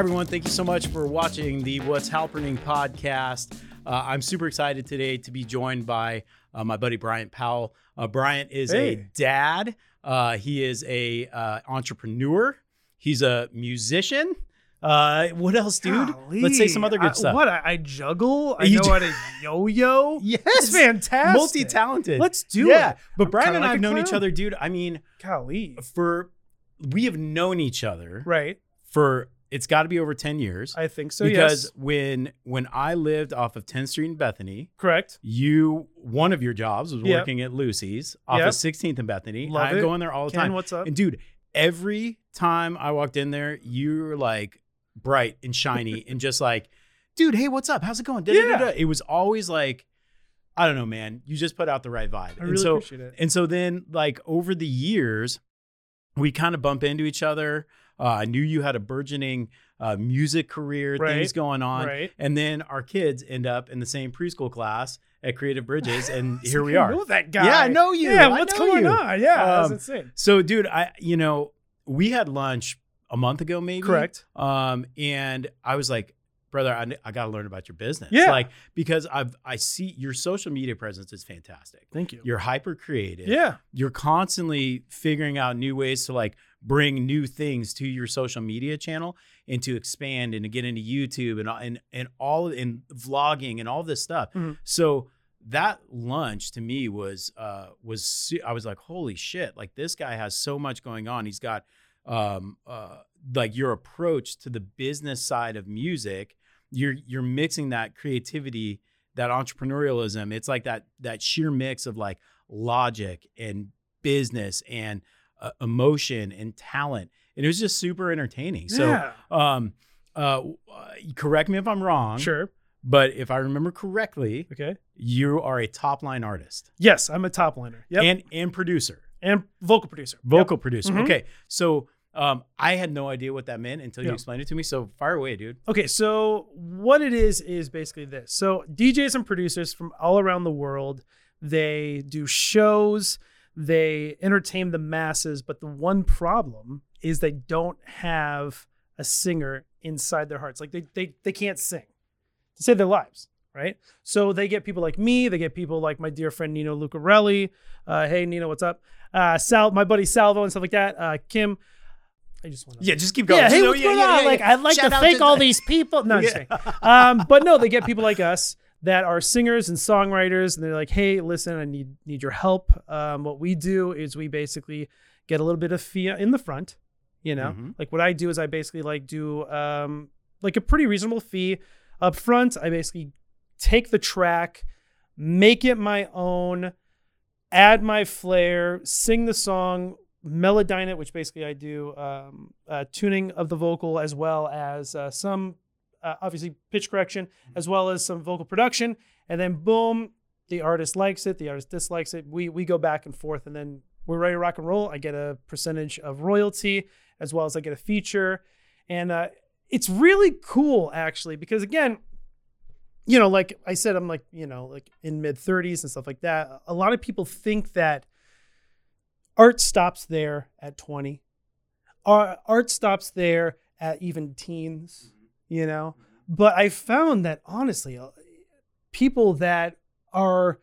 everyone. Thank you so much for watching the What's Halperning podcast. Uh, I'm super excited today to be joined by uh, my buddy Bryant Powell. Uh, Bryant is a dad. Uh, he is a uh, entrepreneur. He's a musician. Uh, what else, dude? Let's say some other good I- stuff. What I, I juggle. I You know do- how to yo-yo. Yes, It's fantastic. multi-talented. Let's do yeah. it. But I'm Bryant and I've a known each other, dude. I mean, Golly. for we have known each other Right. for it's got to be over ten years. I think so. because yes. when when I lived off of 10th Street in Bethany, Correct. you one of your jobs was Yep. working at Lucy's off Yep. of 16th and Bethany. Love I it. go in there all the Ken, time. what's up? And dude, every time I walked in there, you were like bright and shiny and just like, dude, hey, what's up? How's it going? Da-da-da-da. It was always like, I don't know, man. You just put out the right vibe. I and really so appreciate it. and so then, like over the years, we kind of bump into each other. Uh, I knew you had a burgeoning uh, music career, things going on, Right. and then our kids end up in the same preschool class at Creative Bridges, and It's here we I are. know that guy. Yeah, I know you. Yeah, what's going you. on? Yeah, that's Um, insane. So, dude, I you know we had lunch a month ago, maybe. Correct. Um, and I was like, brother, I, I got to learn about your business. Yeah. like because I've I see your social media presence is fantastic. Thank you. You're hyper creative yeah. you're constantly figuring out new ways to like bring new things to your social media channel and to expand and to get into YouTube and and and all and vlogging and all this stuff. Mhm. So that lunch to me was uh was I was like holy shit like this guy has so much going on. He's got um uh like your approach to the business side of music. You're you're mixing that creativity, that entrepreneurialism. It's like that that sheer mix of like logic and business and uh, emotion and talent and it was just super entertaining so yeah. um uh correct me if i'm wrong Sure. but if i remember correctly Okay. you are a top line artist Yes, I'm a top liner. Yep. And, and producer and producer vocal producer. Yep. vocal producer Mhm. okay so um i had no idea what that meant until you Yeah. explained it to me so fire away dude Okay, so what it is is basically this. So DJs and producers from all around the world, they do shows, they entertain the masses, but the one problem is they don't have a singer inside their hearts. Like they they they can't sing to save their lives, right? So they get people like me, they get people like my dear friend Nino Lucarelli. Uh, hey Nino, what's up? Uh, Sal, my buddy Salvo and stuff like that. Uh, Kim. I just want to yeah just keep going yeah, hey, what's going on? like, I'd like Shout to thank all these people. No, I'm just Yeah. kidding. Um, but no, they get people like us that are singers and songwriters, and they're like, "Hey, listen, I need need your help." Um, what we do is we basically get a little bit of fee in the front. You know, Mhm. like what I do is I basically like do um, like a pretty reasonable fee up front. I basically take the track, make it my own, add my flair, sing the song, melodyne it, which basically I do um, uh, tuning of the vocal as well as uh, some uh, obviously pitch correction, as well as some vocal production, and then boom, the artist likes it, the artist dislikes it. We we go back and forth, and then we're ready to rock and roll. I get a percentage of royalty as well as I get a feature, and uh, it's really cool actually because again you know, like I said, I'm like, you know, like in mid 30s and stuff like that. A lot of people think that art stops there at 20. Art stops there at even teens, you know. But I found that honestly, uh, people that are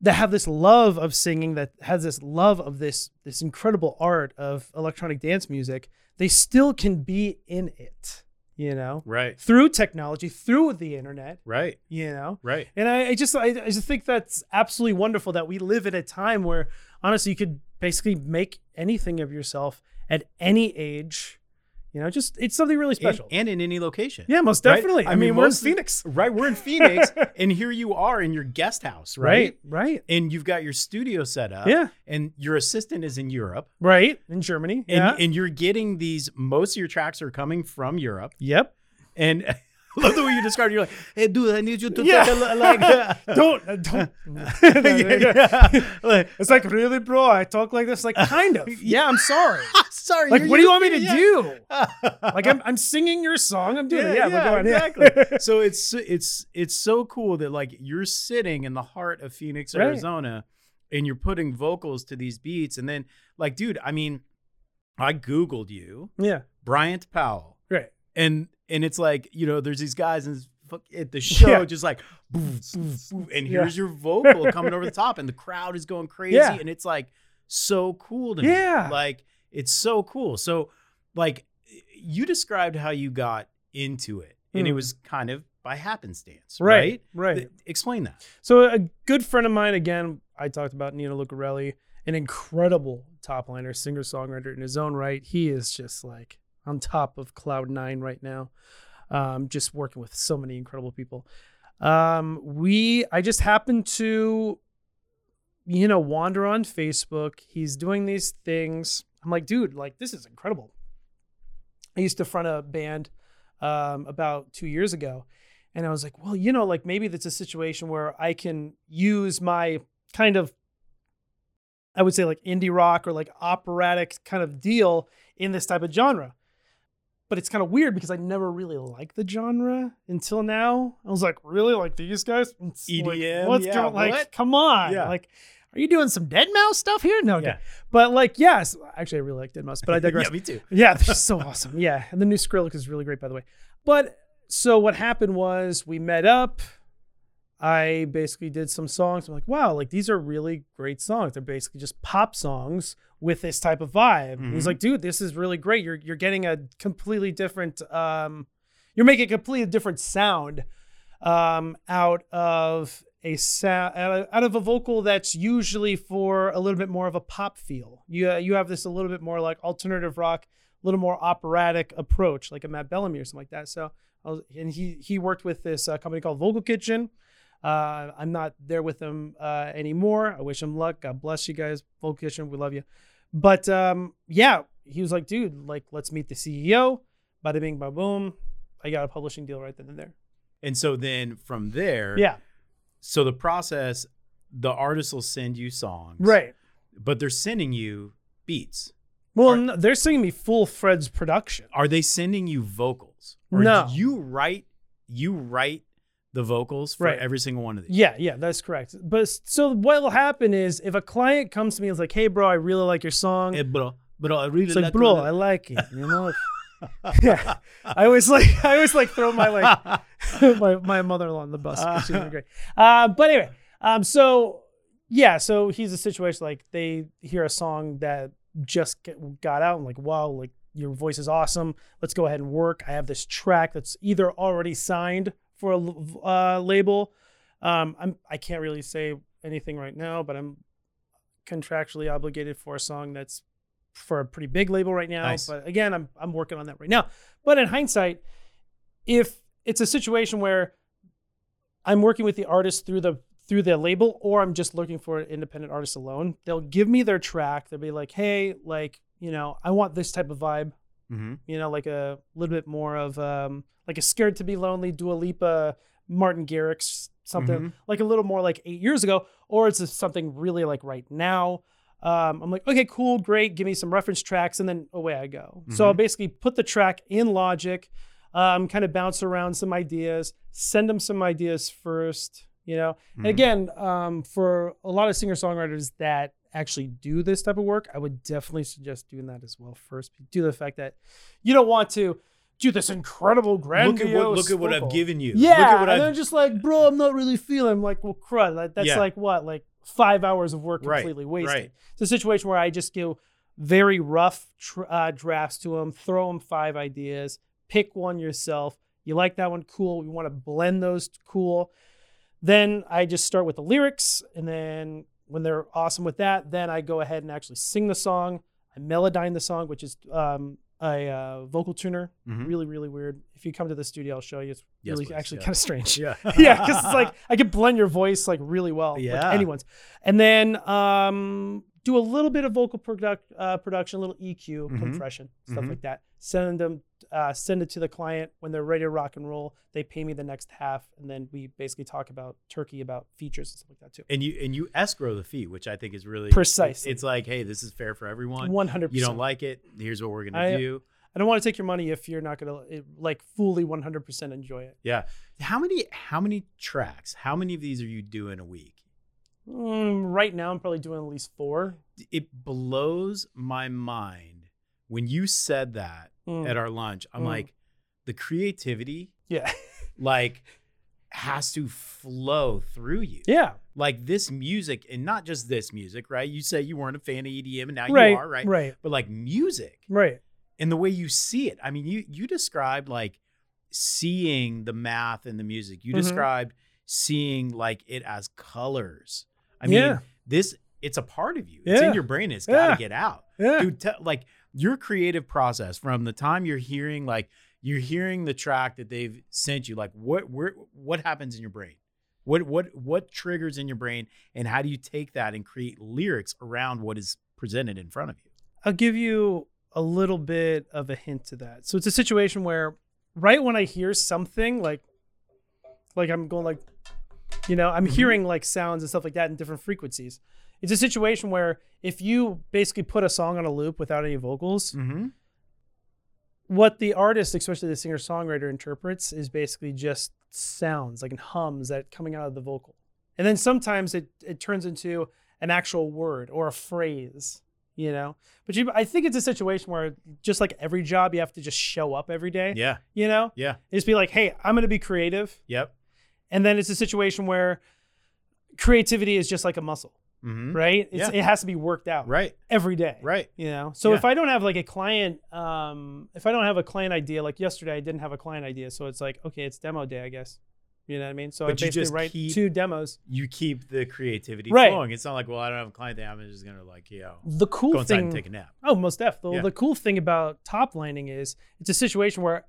that have this love of singing, that has this love of this this incredible art of electronic dance music, they still can be in it, you know right through technology, through the internet, right you know. right And I, I just I, I just think that's absolutely wonderful that we live in a time where honestly you could basically make anything of yourself at any age. You know, just it's something really special. and in any location yeah, most right? definitely. I I, mean, mean, we're in Phoenix. right we're in phoenix and here you are in your guest house right Right, right. and you've got your studio set up Yeah, and your assistant is in Europe right. In Germany. and, yeah. and you're getting these most of your tracks are coming from Europe yep. and love the way you described it. you're like hey dude I need you to Yeah. take a, li- like don't uh, don't. yeah. Like, It's like really, bro. I talk like this, like kind of. Yeah, I'm sorry. sorry Like, what do you want me to yeah. do? Like, I'm, I'm singing your song. I'm doing it. Yeah, but go on. Yeah. exactly. so it's it's it's so cool that like you're sitting in the heart of Phoenix, Right. Arizona, and you're putting vocals to these beats, and then like, dude, I mean, I googled you, yeah. Bryant Powell, Right. and and it's like you know there's these guys and at the show Yeah. just like boof, boof, boof, and Yeah. here's your vocal coming over the top and the crowd is going crazy Yeah. and it's like so cool to me Yeah. like it's so cool so like you described how you got into it and it Hmm. was kind of by happenstance right, Right. Th- explain that So a good friend of mine, again, I talked about Nino Lucarelli, an incredible top liner, singer songwriter in his own right. He is just like on top of cloud nine right now. Um, just working with so many incredible people. Um, we, I just happened to, you know, wander on Facebook. He's doing these things. I'm like, dude, like this is incredible. I used to front a band um, about two years ago, and I was like, well, you know, like maybe that's a situation where I can use my kind of, I would say like indie rock or like operatic kind of deal in this type of genre. But it's kind of weird because I never really liked the genre until now. I was like, really, like these guys? It's like, EDM? what's Yeah, going? Like, what? come on, Yeah. like. Are you doing some deadmau5 stuff here? No, okay. Yeah. But like, yes, actually, I really like deadmau5, but I digress. yeah me too Yeah, they're so awesome. Yeah, and the new Skrillex is really great, by the way. But so what happened was we met up. I basically did some songs. I'm like, wow, like these are really great songs. They're basically just pop songs with this type of vibe. He's Mhm. like, dude, this is really great. You're you're getting a completely different. Um, you're making a completely different sound um, out of a sound out of a vocal that's usually for a little bit more of a pop feel. You you have this a little bit more like alternative rock, a little more operatic approach, like a Matt Bellamy or something like that. So, I was, and he he worked with this uh, company called Vocal Kitchen. Uh, I'm not there with them uh, anymore. I wish him luck. God bless you guys, Vocal Kitchen. We love you. But um, yeah, he was like, dude, like let's meet the CEO. Bada bing, ba boom. I got a publishing deal right then and there. and so then from there Yeah, so the process the artist will send you songs right. but they're sending you beats Well, Are- no, they're sending me full Fred's production. are they sending you vocals or No. you write you write the vocals for Right. every single one of these Yeah, yeah, that's correct. But so what will happen is if a client comes to me and is like, "Hey, bro, I really like your song," Eh, bro bro i really it's like, like "Bro, I like it," you know. yeah, I always like I always like throw my like my, my mother-in-law on the bus. She's great. Uh, but anyway, um, so yeah, so he's a situation like they hear a song that just get, got out and like, wow, like your voice is awesome. Let's go ahead and work. I have this track that's either already signed for a uh, label. Um, I'm I can't really say anything right now, but I'm contractually obligated for a song that's for a pretty big label right now. Nice. But again, I'm I'm working on that right now. But in hindsight, if it's a situation where I'm working with the artist through the through the label, or I'm just looking for an independent artist alone, they'll give me their track. They'll be like, "Hey, like you know, I want this type of vibe. Mhm. You know, like a little bit more of um, like a scared to be lonely, Dua Lipa, Martin Garrix, something Mhm. like a little more like eight years ago, or it's just something really like right now. Um, I'm like, okay, cool, great. Give me some reference tracks, and then away I go. So I'll Mhm. basically put the track in Logic, um, kind of bounce around some ideas, send them some ideas first, you know. And Mhm. again, um, for a lot of singer songwriters that actually do this type of work, I would definitely suggest doing that as well first, due to the fact that you don't want to do this incredible look grandiose. at what look at what i've given you Yeah, look at what and I've, then just like, bro, I'm not really feeling. I'm like, well, crud. Like, that's Yeah. like what, like five hours of work Right, completely wasted. right. It's a situation where I just give very rough tr- uh, drafts to them, throw them five ideas, pick one yourself. You like that one? Cool. We want to blend those. Cool. Then I just start with the lyrics, and then when they're awesome with that, then I go ahead and actually sing the song. I melodyne the song, which is um, a uh, vocal tuner. Mhm. Really, really weird. If you come to the studio, I'll show you. It's Yes, really please. actually Yeah. kind of strange. yeah yeah, because it's like I can blend your voice like really well, like Yeah. anyone's, and then um, do a little bit of vocal product uh, production, a little EQ Mhm. compression, stuff Mhm. like that. Send them, uh, send it to the client when they're ready to rock and roll. They pay me the next half, and then we basically talk about Turkey, about features and stuff like that too. and you and you escrow the fee which i think is really precise. it's like hey this is fair for everyone One hundred you don't like it here's what we're gonna I- do I don't want to take your money if you're not gonna like fully one hundred percent enjoy it. yeah how many how many tracks how many of these are you doing a week Mm, right now, I'm probably doing at least four. it blows my mind when you said that Mm. at our lunch i'm Mm. like the creativity Yeah. like has to flow through you. yeah. Like this music, and not just this music, right? You say you weren't a fan of EDM, and now right. you are, right? Right. But like music Right. and the way you see it. I mean, you you described like seeing the math and the music. You Mhm. described seeing like it as colors. I mean, Yeah. this it's a part of you. It's Yeah. in your brain. It's got to Yeah. get out. Yeah. Dude, te- like your creative process from the time you're hearing like you're hearing the track that they've sent you like what where what happens in your brain? What what what triggers in your brain and how do you take that and create lyrics around what is presented in front of you? I'll give you a little bit of a hint to that. So it's a situation where right when I hear something like like I'm going like you know, I'm Mhm. hearing like sounds and stuff like that in different frequencies. It's a situation where if you basically put a song on a loop without any vocals, Mhm. what the artist, especially the singer songwriter, interprets is basically just sounds like hums that coming out of the vocal. And then sometimes it, it turns into an actual word or a phrase, you know? But you, I think it's a situation where just like every job, you have to just show up every day, Yeah. you know? Yeah. And Just be like, hey, I'm going to be creative. Yep. And then it's a situation where creativity is just like a muscle, Mhm. right? It's, Yeah. It has to be worked out Right. every day Right. you know so Yeah. if i don't have like a client um if i don't have a client idea like yesterday i didn't have a client idea so it's like okay it's demo day i guess you know what i mean so But i basically just write keep- two demos You keep the creativity Right. flowing. It's not like, well, I don't have a client there. I'm just gonna like, you know, the cool go inside thing and take a nap. oh most definitely Yeah. the cool thing about top lining is it's a situation where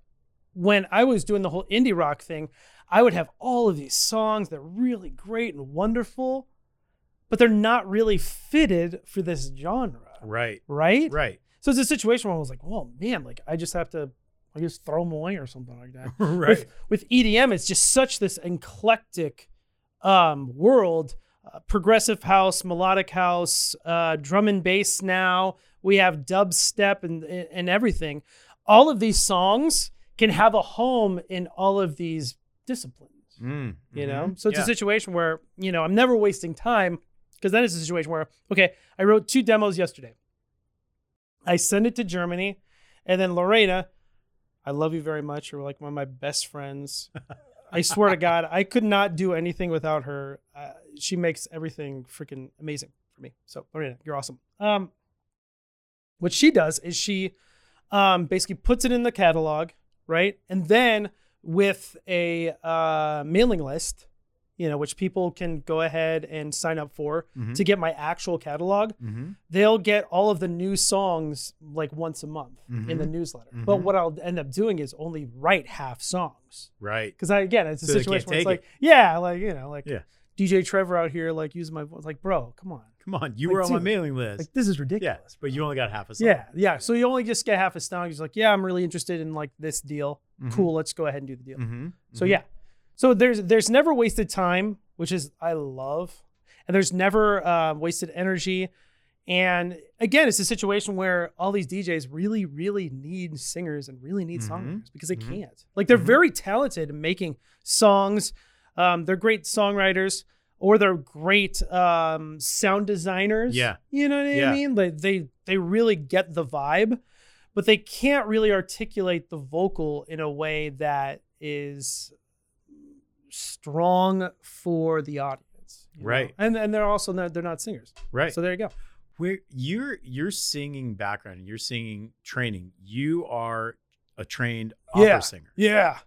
when i was doing the whole indie rock thing i would have all of these songs that are really great and wonderful but they're not really fitted for this genre Right. right Right. so it's a situation where i was like well man like i just have to i just throw them away or something like that right. with with EDM, it's just such this eclectic um, world. Uh, progressive house, melodic house, uh, drum and bass. Now we have dubstep and and everything. All of these songs can have a home in all of these disciplines. Mm, You know, so it's Yeah. a situation where you know I'm never wasting time because then it's a situation where okay, I wrote two demos yesterday. I send it to Germany, and then Lorena, I love you very much. You're like one of my best friends. I swear to God, I could not do anything without her. Uh, she makes everything freaking amazing for me. So Lorena, you're awesome. Um, what she does is she um, basically puts it in the catalog, right? And then with a uh, mailing list, you know, which people can go ahead and sign up for Mhm. to get my actual catalog, Mhm. they'll get all of the new songs like once a month in the Mhm. newsletter. But Mhm. what I'll end up doing is only write half songs. Right. Because I again, it's a So situation where it's like, yeah, like you know, like Yeah. DJ Trevor out here like using my voice, like, bro, come on, Come on. You Like, were on my mailing list. like this is yeah. ridiculous. But you only got half a song. Yeah, yeah. So you only just get half a song. He's like, yeah, I'm really interested in like this deal. Mhm. Cool, let's go ahead and do the deal. Mm-hmm. So yeah. So there's there's never wasted time, which is I love, and there's never uh, wasted energy. And again, it's a situation where all these DJs really, really need singers and really need Mhm. songwriters because they Mhm. can't. Like they're Mhm. very talented in making songs. Um, they're great songwriters, or they're great um, sound designers. Yeah. you know what I Yeah. mean. Like they they really get the vibe, but they can't really articulate the vocal in a way that is strong for the audience. you know? Right. And and they're also not, they're not singers. Right. So there you go. Where you're you're singing background and your singing training, you are a trained opera Yeah. singer. Yeah.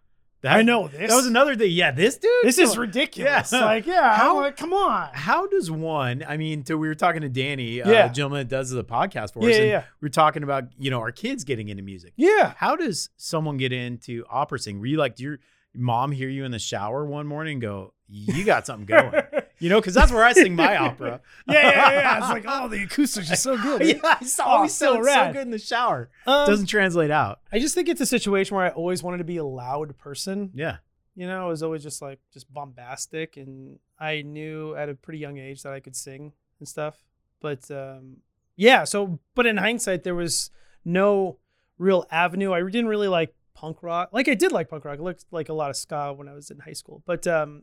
That, I know this. That was another thing. Yeah, this dude. This is ridiculous. Yeah. Like, yeah, How- like, come on. How does one? I mean, to, we were talking to Danny, uh, Yeah. a gentleman that does the podcast for Yeah, us, yeah, and yeah. we are talking about you know our kids getting into music. Yeah. How does someone get into opera singing? Were you like, do your mom hear you in the shower one morning and go, "You got something going"? You know, because that's where I sing my opera. yeah, yeah, yeah. It's like, oh, the acoustics are so good. yeah, I saw Oh, so sound so good in the shower. Um, Doesn't translate out. I just think it's a situation where I always wanted to be a loud person. Yeah. You know, I was always just like just bombastic, and I knew at a pretty young age that I could sing and stuff. But um, yeah, so but in hindsight, there was no real avenue. I didn't really like punk rock. Like I did like punk rock. I looked like a lot of ska when I was in high school, but um,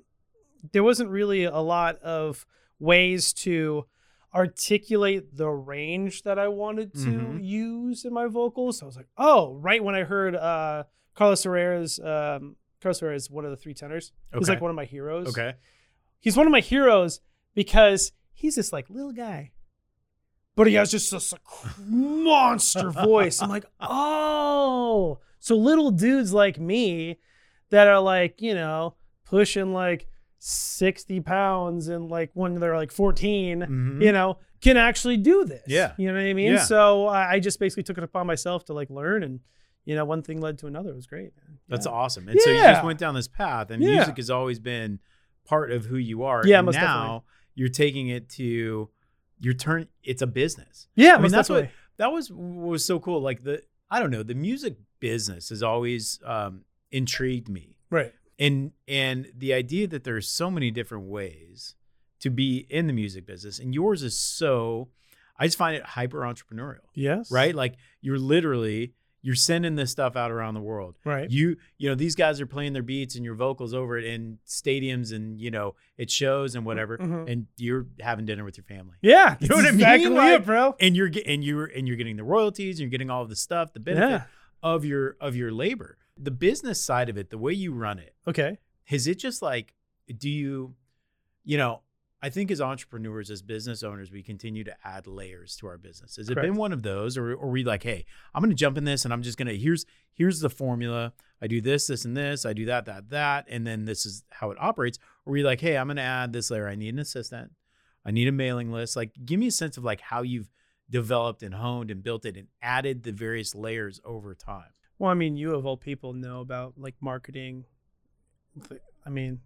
there wasn't really a lot of ways to articulate the range that I wanted to Mhm. use in my vocals. So I was like, oh, right when I heard uh, Carlos Herrera's um, Carlos Herrera is one of the three tenors. He's like one of my heroes. Okay. He's one of my heroes because he's this like little guy, but he has just this like, monster voice. I'm like, oh, so little dudes like me that are like, you know, pushing like 60 pounds and like when they're like 14, Mhm. you know, can actually do this. Yeah. You know what I mean? Yeah. So I just basically took it upon myself to like learn and, you know, one thing led to another. It was great. Man. That's Yeah. awesome. And so you just went down this path, and Yeah. music has always been part of who you are. Yeah, now definitely. you're taking it to your turn. It's a business. Yeah, I mean, that's definitely. what that was was so cool. Like the I don't know, the music business has always um, intrigued me, Right. and and the idea that there's so many different ways to be in the music business, and yours is so. I just find it hyper entrepreneurial, Yes. right? Like you're literally you're sending this stuff out around the world. Right. You you know these guys are playing their beats and your vocals over it in stadiums and you know it shows and whatever, Mhm. and you're having dinner with your family Yeah. You know what I mean? Exactly Like- it, bro. and you're and you're and you're getting the royalties and you're getting all of the stuff the benefit Yeah. Of your of your labor. The business side of it the way you run it Okay. is it just like do you you know i think as entrepreneurs as business owners we continue to add layers to our business. Has it been one of those or, or are we like hey i'm gonna jump in this and i'm just gonna here's here's the formula. I do this this and this. I do that that that and then this is how it operates. Or are we like hey i'm gonna add this layer. I need an assistant. I need a mailing list. Like give me a sense of like how you've developed and honed and built it and added the various layers over time Well, I mean, you of all people know about like marketing. I mean,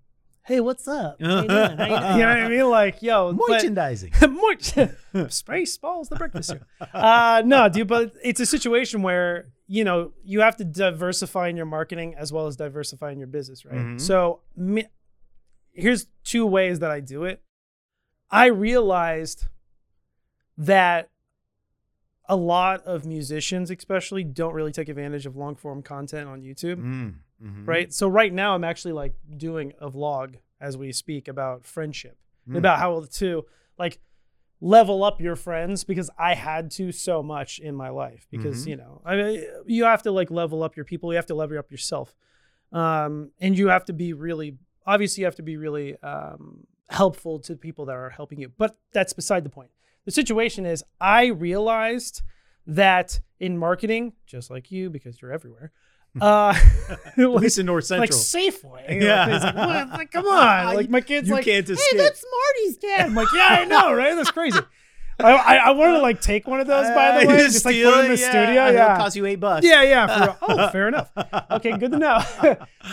hey, what's up? How you doing? How you doing? You know what I mean? Like, yo, but- merchandising More Spaceballs the breakfast cereal. Uh no, dude, but it's a situation where you know you have to diversify in your marketing as well as diversify in your business, right? Mhm. So me, here's two ways that I do it. I realized that a lot of musicians, especially, don't really take advantage of long form content on YouTube Mm, mhm. right? So right now I'm actually like doing a vlog as we speak about friendship, Mm. about how to like level up your friends because I had to so much in my life because Mhm. you know I mean you have to like level up your people, you have to level up yourself, um, and you have to be really obviously you have to be really um, helpful to people that are helping you. But that's beside the point. The situation is I realized that in marketing, just like you because you're everywhere. Uh, at least in north Central, like Safeway. Yeah. Like? Like, come on. Like my kid's You like, can't hey, escape." that's Marty's dad. I'm like, yeah, I know, right? That's crazy. I, I, I want to like take one of those, by the way, just like put it in the yeah, studio. it'll Yeah. cost you eight bucks Yeah, yeah. For. Oh, fair enough. Okay, good to know.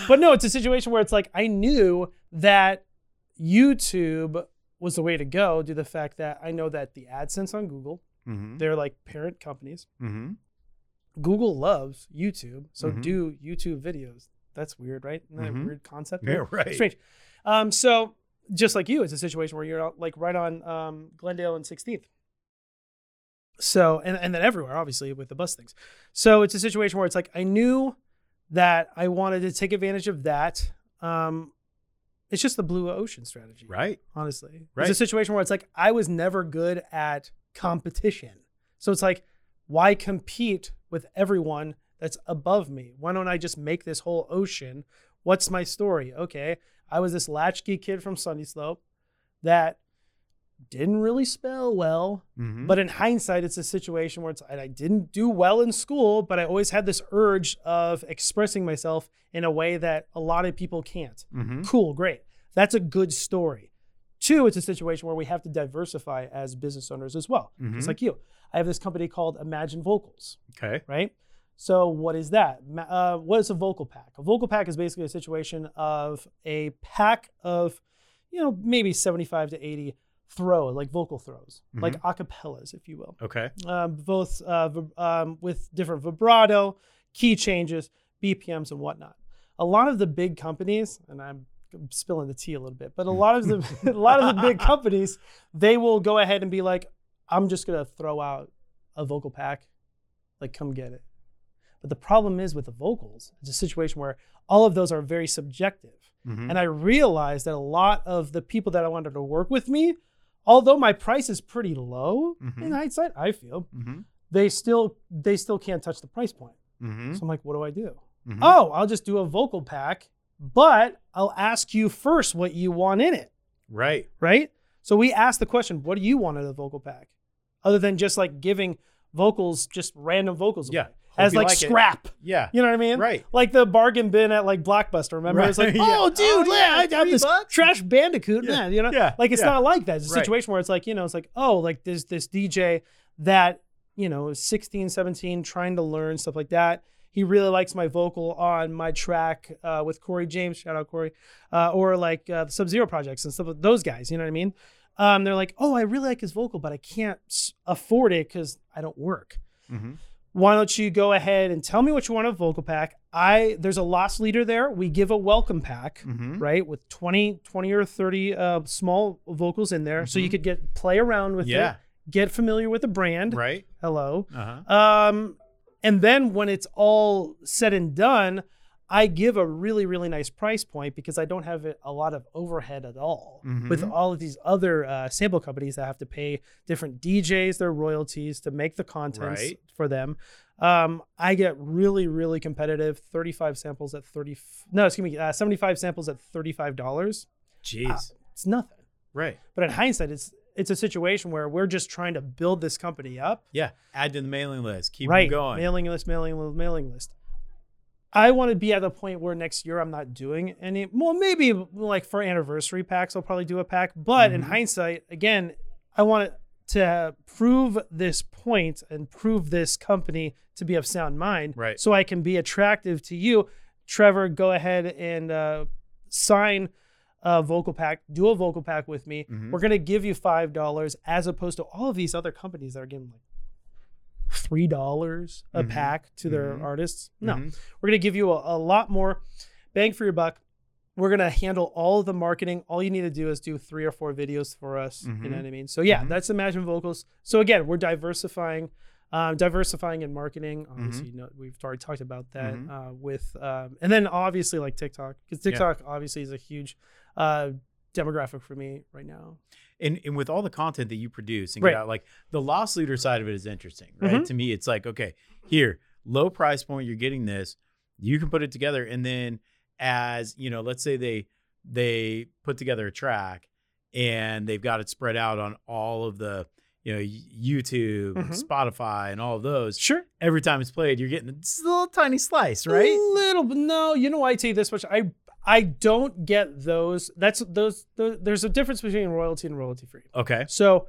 but no, it's a situation where it's like I knew that YouTube was the way to go due to the fact that I know that the AdSense on Google, mm-hmm. they're like parent companies. Mm-hmm. Google loves YouTube, so Mhm. do YouTube videos. That's weird, right? Isn't that Mhm. a weird concept? Yeah, right. Strange. Um, so just like you, it's a situation where you're like right on um, Glendale and 16th. So and and then everywhere, obviously, with the bus things. So it's a situation where it's like I knew that I wanted to take advantage of that. Um, it's just the blue ocean strategy, right honestly. Right. It's a situation where it's like I was never good at competition. So it's like, why compete with everyone that's above me? Why don't I just make this whole ocean? What's my story? Okay, I was this latchkey kid from Sunny Slope that didn't really spell well, mm-hmm. but in hindsight, it's a situation where it's I didn't do well in school, but I always had this urge of expressing myself in a way that a lot of people can't. mm-hmm. Cool, great. That's a good story. Two, it's a situation where we have to diversify as business owners as well. Mhm. Just like you. I have this company called Imagine Vocals, okay right? So, what is that? Uh, what is a vocal pack? A vocal pack is basically a situation of a pack of, you know, maybe 75 to 80 throw, like vocal throws, like acapellas, if you will okay um, both uh, vib- um, with different vibrato, key changes, BPMs, and whatnot. A lot of the big companies, and I'm spilling the tea a little bit, but a lot of the a lot of the big companies, they will go ahead and be like, "I'm just gonna throw out a vocal pack, like come get it." But the problem is with the vocals, it's a situation where all of those are very subjective. mm-hmm. And I realized that a lot of the people that I wanted to work with me, although my price is pretty low in Mhm. hindsight, I feel Mm-hmm. they still they still can't touch the price point. Mm-hmm. So I'm like, what do I do? Mhm. Oh, I'll just do a vocal pack, but I'll ask you first what you want in it, right. right? So we ask the question, what do you want in a vocal pack? Other than just like giving vocals, just random vocals Yeah. Hope as like, like it. scrap. Yeah. You know what I mean? Right. Like the bargain bin at like Blockbuster. Remember? It's like, Right, yeah. oh, dude, Oh, yeah, I have three this bucks? Crash Bandicoot. Yeah, Yeah. you know? yeah, Like it's yeah. not like that. It's a Right. situation where it's like, you know, it's like, oh, like there's this DJ that, you know, is 16, 17, trying to learn stuff like that. He really likes my vocal on my track uh, with Corey James. Shout out Corey. Uh, or like uh, the Sub Zero projects and stuff. like Those guys, you know what I mean? Um, they're like, oh, I really like his vocal, but I can't afford it because I don't work Mhm. Why don't you go ahead and tell me what you want a vocal pack i there's a loss leader there we give a welcome pack Mhm. right with 20 20 or 30 uh, small vocals in there so you Mhm. could get play around with Yeah. it get familiar with the brand Right. hello Uh-huh. um and then when it's all said and done i give a really really nice price point because i don't have a lot of overhead at all with Mhm. all of these other uh, sample companies that have to pay different djs their royalties to make the content Right. for them um, i get really really competitive 35 samples at 30, no, excuse me uh, 75 samples at $35 Jeez. it's nothing right. but in hindsight it's it's a situation where we're just trying to build this company up Yeah. Add to the mailing list. Keep right going. mailing list mailing list mailing list i want to be at the point where next year i'm not doing any well maybe like for anniversary packs i'll probably do a pack but in Mhm. hindsight again i want to prove this point and prove this company to be of sound mind Right. so i can be attractive to you trevor go ahead and uh, sign a vocal pack do a vocal pack with me Mhm. we're going to give you five dollars as opposed to all of these other companies that are giving like three dollars a Mhm. pack to their Mhm. artists no Mhm. we're going to give you a, a lot more bang for your buck we're going to handle all of the marketing all you need to do is do three or four videos for us you know Mhm. what i mean so yeah Mhm. that's imagine vocals so again we're diversifying um, diversifying in marketing obviously Mm-hmm. you know, we've already talked about that uh, with um, and then obviously like tiktok because Yeah. tiktok obviously is a huge uh, demographic for me right now and, and with all the content that you produce and Right. out, like the loss leader side of it is interesting, right? Mhm. To me, it's like, okay, here, low price point, you're getting this, you can put it together, and then as you know, let's say they they put together a track and they've got it spread out on all of the you know YouTube, Mhm. Spotify, and all of those. sure Every time it's played, you're getting a little tiny slice, right? A little but No, you know, I tell you this much. I I don't get those. That's those. those there's a difference between royalty and royalty free. Okay. So,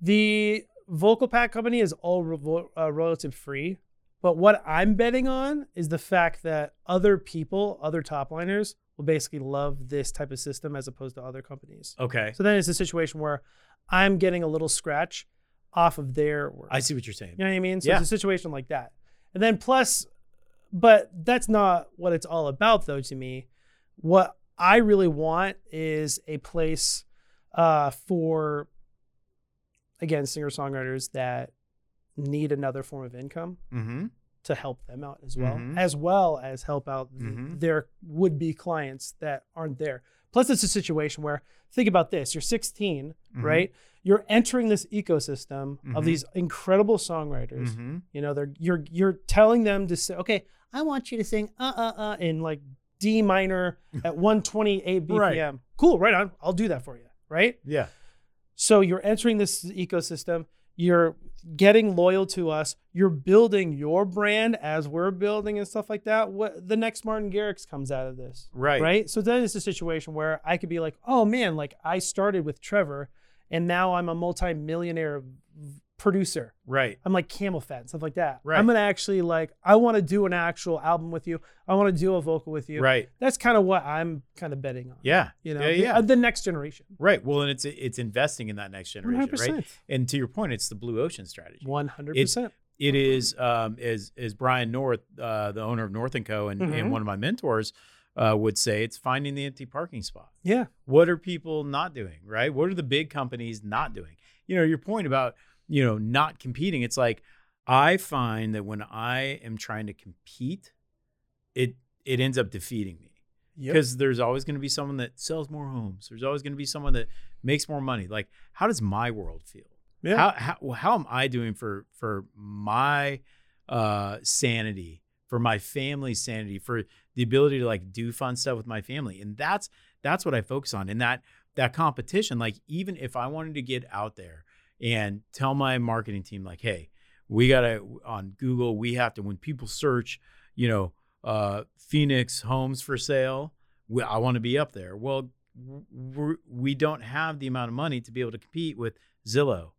the vocal pack company is all ro- uh, royalty free. But what I'm betting on is the fact that other people, other top liners, will basically love this type of system as opposed to other companies. Okay. So then it's a situation where I'm getting a little scratch off of their work. I see what you're saying. You know what I mean? So Yeah. it's a situation like that. And then plus, but that's not what it's all about though to me. What I really want is a place uh, for again singer-songwriters that need another form of income Mm-hmm. to help them out as well, Mhm. as well as help out Mhm. their would-be clients that aren't there. Plus, it's a situation where think about this: you're 16, Mhm. right? You're entering this ecosystem of Mhm. these incredible songwriters. Mm-hmm. You know, they're you're you're telling them to say, okay, I want you to sing uh uh uh in like D minor at 128 BPM. Right. Cool, right on. I'll do that for you, right? Yeah. So you're entering this ecosystem. You're getting loyal to us. You're building your brand as we're building and stuff like that. What the next Martin Garrix comes out of this, Right. right? So then it's a situation where I could be like, oh man, like I started with Trevor, and now I'm a multi-millionaire producer. Right. I'm like CamelPhat and stuff like that. Right. I'm gonna actually like I want to do an actual album with you. I want to do a vocal with you. Right. That's kind of what I'm kind of betting on. Yeah. You know, Yeah. the, yeah. uh, the next generation. Right. Well, and it's it's investing in that next generation, 100%. right? And to your point, it's the blue ocean strategy. 100%. It is um, as as Brian North, uh, the owner of North and Co, and, Mhm. and one of my mentors uh, would say, it's finding the empty parking spot. Yeah. What are people not doing? Right. What are the big companies not doing? You know, your point about you know not competing. It's like I find that when I am trying to compete, it it ends up defeating me Yep. because there's always going to be someone that sells more homes. There's always going to be someone that makes more money. Like, how does my world feel? Yeah. How how how am I doing for for my uh, sanity for my family's sanity, for the ability to like do fun stuff with my family. And that's that's what I focus on. And that that competition, like even if I wanted to get out there and tell my marketing team, like, hey, we gotta on Google, we have to when people search, you know, uh, Phoenix homes for sale, we, I want to be up there. Well, we're, we don't have the amount of money to be able to compete with Zillow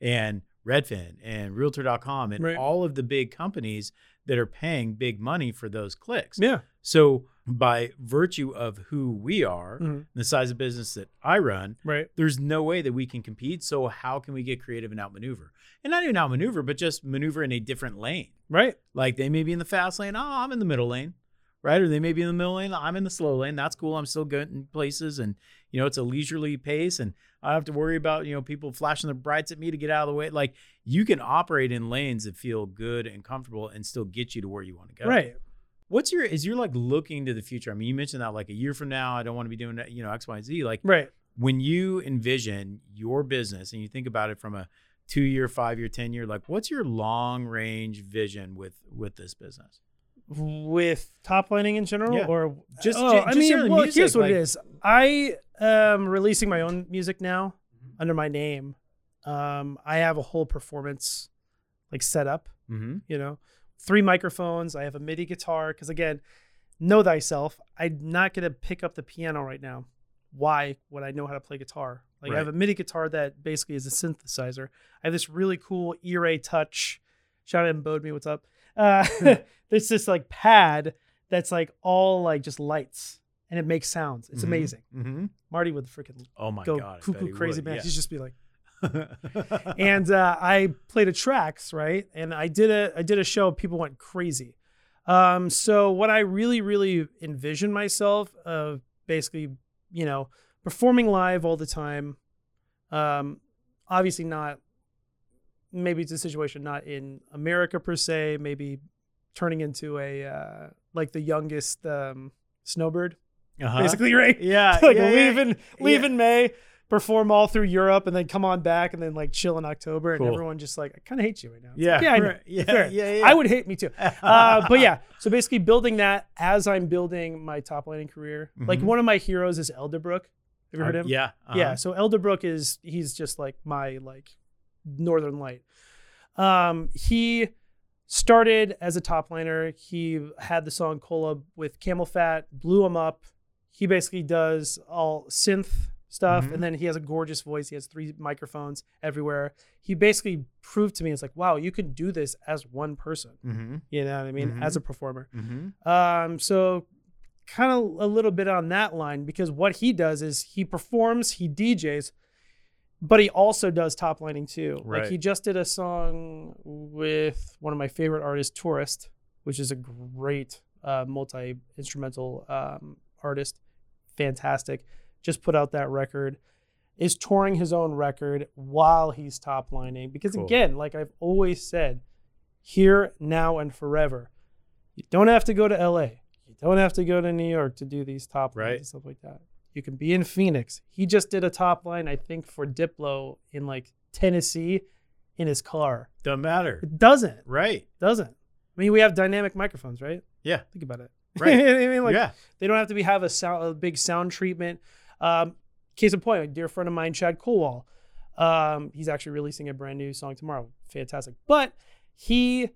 and Redfin and Realtor.com and Right. all of the big companies that are paying big money for those clicks. Yeah. So by virtue of who we are, Mhm. the size of business that I run, Right. there's no way that we can compete. So how can we get creative and outmaneuver? And not even outmaneuver, but just maneuver in a different lane. Right. Like they may be in the fast lane. Oh, I'm in the middle lane. Right. Or they may be in the middle lane. I'm in the slow lane. That's cool. I'm still good in places. And, you know, it's a leisurely pace. And I don't have to worry about, you know, people flashing their brights at me to get out of the way. Like you can operate in lanes that feel good and comfortable and still get you to where you want to go. Right. What's your, is you're like looking to the future? I mean, you mentioned that like a year from now, I don't want to be doing that, you know, X, Y, and Z. Like Right. when you envision your business and you think about it from a two year, five year, 10 year, like what's your long range vision with, with this business? With top lining in general, Yeah. or Just- oh, ju- I just mean, well, music, here's what like- it is. I am releasing my own music now under my name. Um, I have a whole performance like set up. Mm-hmm. You know, three microphones. I have a MIDI guitar because again, know thyself. I'm not gonna pick up the piano right now. Why would I know how to play guitar? Like I have a MIDI guitar that basically is a synthesizer. I have this really cool Erae Touch. Shout out Embodme, what's up? Uh, there's this like pad that's like all like just lights and it makes sounds. It's Mhm. amazing. Mm-hmm. Marty would freaking Oh my go God. Cuckoo crazy man. yeah. He's just be like, and uh, I played a tracks right, and I did a I did a show. People went crazy. Um, so what I really really envision myself of basically, you know, performing live all the time. Um, obviously not. Maybe it's a situation not in America per se. Maybe turning into a uh, like the youngest um, snowbird, Uh-huh. basically, right? Yeah. like yeah, yeah. leave in leave in May, perform all through Europe, and then come on back, and then like chill in October, and Cool. everyone just like I kind of hate you right now. It's Yeah. like, yeah, I know. right. Yeah, Fair. yeah. Yeah. I would hate me too. Uh, but yeah, so basically building that as I'm building my top lining career. Like Mhm. one of my heroes is Elderbrook. Have you heard Uh, him? Yeah. Yeah. uh-huh. So Elderbrook is he's just like my like northern light. Um, he started as a top liner. He had the song Cola with CamelPhat, blew him up. He basically does all synth stuff, Mhm. and then he has a gorgeous voice. He has three microphones everywhere. He basically proved to me, it's like, wow, you can do this as one person. Mm-hmm. You know what I mean? Mhm. As a performer. Mm-hmm. Um, so kind of a little bit on that line because what he does is he performs, he DJs, but he also does top lining too. Like he just did a song with one of my favorite artists, Tourist, which is a great uh, multi instrumental um, artist. Fantastic. Just put out that record. Is touring his own record while he's top lining because Cool. again, like I've always said, here, now, and forever. You don't have to go to LA. You don't have to go to New York to do these top lines Right. and stuff like that. You can be in Phoenix. He just did a top line, I think, for Diplo in like Tennessee in his car. Doesn't matter. It doesn't. Right. Doesn't. I mean, we have dynamic microphones, right? Yeah. Think about it. Right. I mean, like yeah. they don't have to be have a sound a big sound treatment. Um, case in point, a dear friend of mine, Chad Colwall. Um, he's actually releasing a brand new song tomorrow. Fantastic. But he,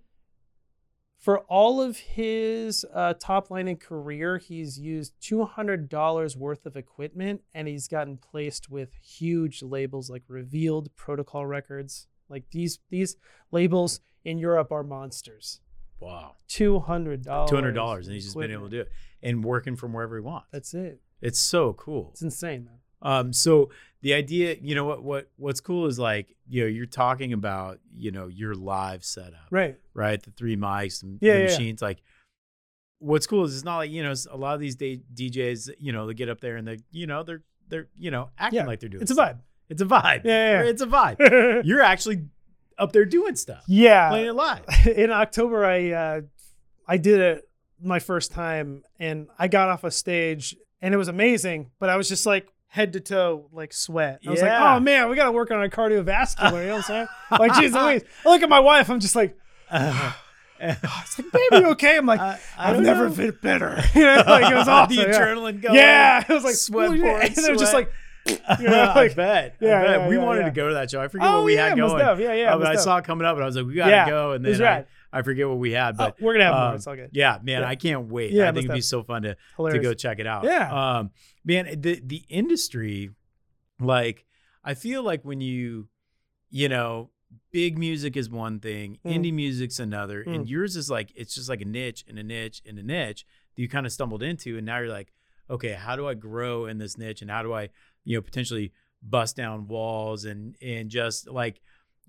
for all of his uh, top lining career, he's used two hundred dollars worth of equipment, and he's gotten placed with huge labels like Revealed, Protocol Records. Like these these labels in Europe are monsters. Wow. Two hundred dollars. Two hundred dollars, and he's just been able to do it and working from wherever he wants. That's it. It's so cool. It's insane, man. Um, so the idea, you know, what what what's cool is like, you know, you're talking about, you know, your live setup, Right. right? The three mics and Yeah, the yeah, yeah. machines. Like, what's cool is it's not like you know, a lot of these day, DJs, you know, they get up there and they, you know, they're they're you know acting like they're doing. It's a stuff. vibe. It's a vibe. Yeah. It's a vibe. You're actually up there doing stuff, Yeah, playing it live. In October, I uh, I did it my first time, and I got off a stage, and it was amazing. But I was just like head to toe, like sweat. I was Yeah. like, oh man, we got to work on our cardiovascular. You know what I'm saying? Like, geez, Louise. I look at my wife. I'm just like, it's like, baby, okay. I'm like, I, don't never know. been better. You know, like it was awesome. the yeah. adrenaline going. Yeah, it was like sweat "Ooh, yeah," pouring and they're just sweat. like, you know, I like- bet. Yeah, I bet. yeah, we yeah, wanted yeah. to go to that show. I forget oh what we yeah, had going. yeah, yeah. Uh, but I saw it coming up, and I was like, "We gotta Yeah, go." And it was then I, rad. I forget what we had, Oh, but we're gonna have more. um, It's all good. yeah, man, Yeah. I can't wait. Yeah, I think it'd be so fun to to go check it out. Yeah. Um, man, the the industry, like, I feel like when you, you know, big music is one thing, Mm. indie music's another, and Mm. yours is like it's just like a niche and a niche and a niche that you kind of stumbled into, and now you're like, okay, how do I grow in this niche, and how do I, you know, potentially bust down walls and and just like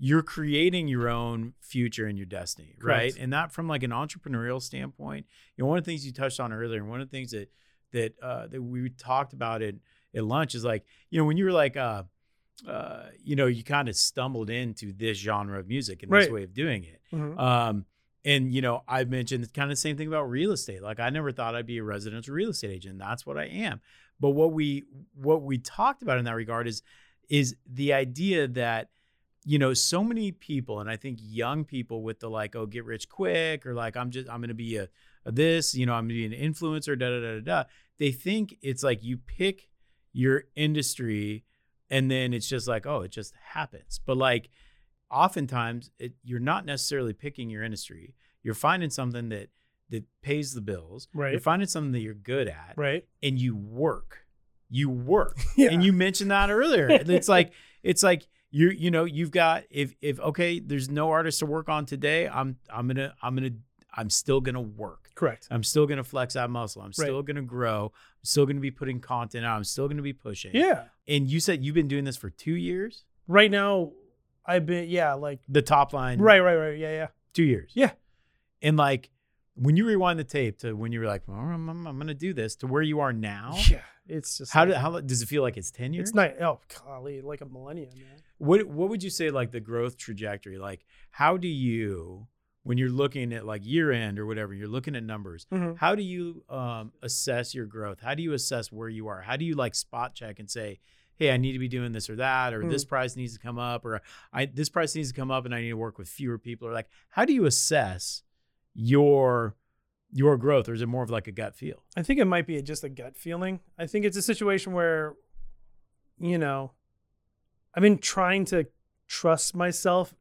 you're creating your own future and your destiny, right? And that from like an entrepreneurial standpoint, you know, one of the things you touched on earlier, and one of the things that that uh, that we talked about at at lunch is like, you know, when you were like, uh, uh, you know, you kind of stumbled into this genre of music and this way of doing it. Mhm. Um, and you know, I've mentioned it's kind of the same thing about real estate. Like I never thought I'd be a residential real estate agent. That's what I am. But what we what we talked about in that regard is is the idea that you know so many people and I think young people with the like oh get rich quick or like I'm just I'm gonna be a, a this you know I'm gonna be an influencer da da da da da. They think it's like you pick your industry and then it's just like oh it just happens. But like oftentimes it, you're not necessarily picking your industry. You're finding something that that pays the bills. Right. You're finding something that you're good at, Right. and you work. You work, Yeah. and you mentioned that earlier. it's like it's like you you know you've got if if okay there's no artist to work on today. I'm I'm gonna I'm gonna I'm still gonna work. Correct. I'm still gonna flex that muscle. I'm still gonna grow. I'm still gonna be putting content out. I'm still gonna be pushing. Yeah. And you said you've been doing this for two years. Right now, I've been yeah, like The top line, right, right, right. Yeah, yeah. two years. Yeah. And like when you rewind the tape to when you were like, "Oh, I'm, I'm, I'm going to do this to where you are now. Yeah. It's just How like, do, how does it feel like it's 10 years? it's not oh golly, like a millennium, man. What what would you say like the growth trajectory? Like how do you when you're looking at like year end or whatever, you're looking at numbers. Mhm. How do you um, assess your growth? How do you assess where you are? How do you like spot check and say, "Hey, I need to be doing this or that," or Mm. this price needs to come up, or I this price needs to come up, and I need to work with fewer people, or like, how do you assess your your growth, or is it more of like a gut feel? I think it might be just a gut feeling. I think it's a situation where, you know, I've been trying to trust myself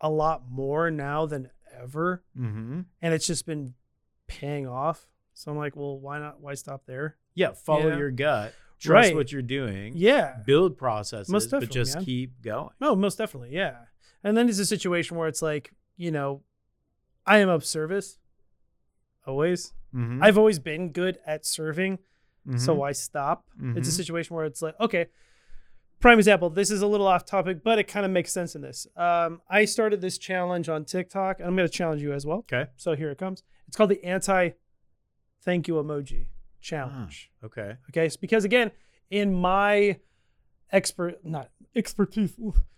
a lot more now than ever, Mm-hmm. and it's just been paying off. So I'm like, well, why not? Why stop there? Yeah, follow Yeah. your gut, trust Right. what you're doing, Yeah. build processes, but just keep going. No, most definitely. Yeah. And then it's a situation where it's like, you know, I am of service always. Mhm. I've always been good at serving. So Mhm. why stop? It's a Mhm. situation where it's like, okay, prime example. This is a little off topic, but it kind of makes sense in this. Um, I started this challenge on TikTok, and I'm going to challenge you as well. okay. So here it comes. It's called the anti thank you emoji challenge. Okay. Okay, it's because again, in my expert, not expertise,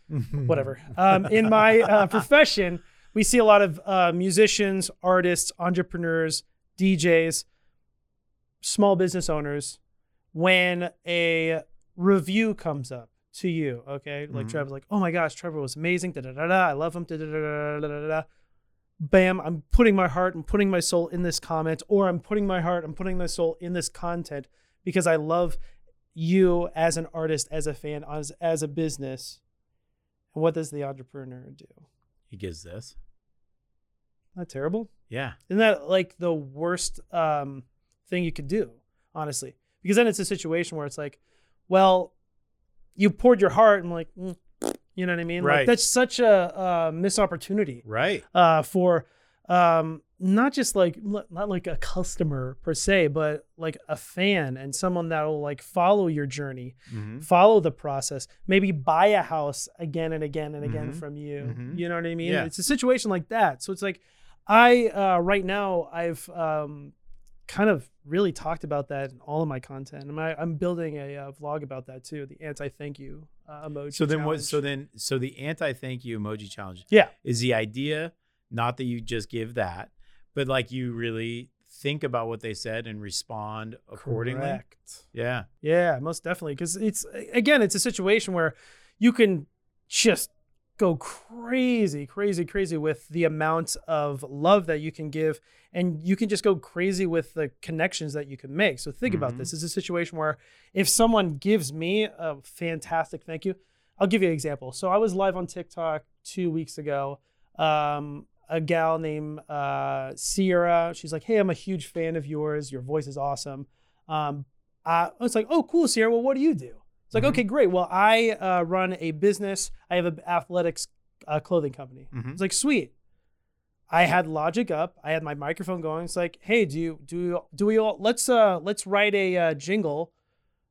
whatever. Um, in my uh, profession, we see a lot of uh, musicians, artists, entrepreneurs, DJs, small business owners. When a review comes up to you, okay, like Mhm. Trevor's like, "Oh my gosh, Trevor was amazing! Da da da da! I love him! Da da da da da da da." Bam! I'm putting my heart and putting my soul in this comment, or I'm putting my heart I'm putting my soul in this content because I love you as an artist, as a fan, as as a business. And what does the entrepreneur do? He gives this. Not terrible. Yeah. Isn't that like the worst um, thing you could do, honestly? Because then it's a situation where it's like, well, you poured your heart, and like, mm, you know what I mean? Right. Like that's such a, uh missed opportunity Right. uh, for um, not just like not like a customer per se, but like a fan and someone that will like follow your journey, Mm-hmm. follow the process, maybe buy a house again and again and again Mhm. from you. Mhm. You know what I mean? Yeah. It's a situation like that. So it's like I uh, right now I've um, kind of really talked about that in all of my content. I'm, I'm building a uh, vlog about that too. The anti thank you uh, emoji. So then what? So then, so the anti thank you emoji challenge yeah, is the idea, not that you just give that, but like you really think about what they said and respond accordingly. Correct. Yeah. Yeah, most definitely. Because it's again, it's a situation where you can just go crazy, crazy, crazy with the amount of love that you can give. And you can just go crazy with the connections that you can make. So think about Mhm. this. It's a situation where if someone gives me a fantastic thank you, I'll give you an example. So I was live on TikTok two weeks ago. Um, a gal named uh, Sierra, she's like, Hey, I'm a huge fan of yours. Your voice is awesome. Um, I was like, Oh, cool, Sierra. Well, what do you do? It's like, Mhm. okay, great. Well, I uh, run a business. I have an athletics uh, clothing company. Mhm. It's like, sweet. I had Logic up. I had my microphone going. It's like, hey, do you do you, do we all let's uh let's write a uh, jingle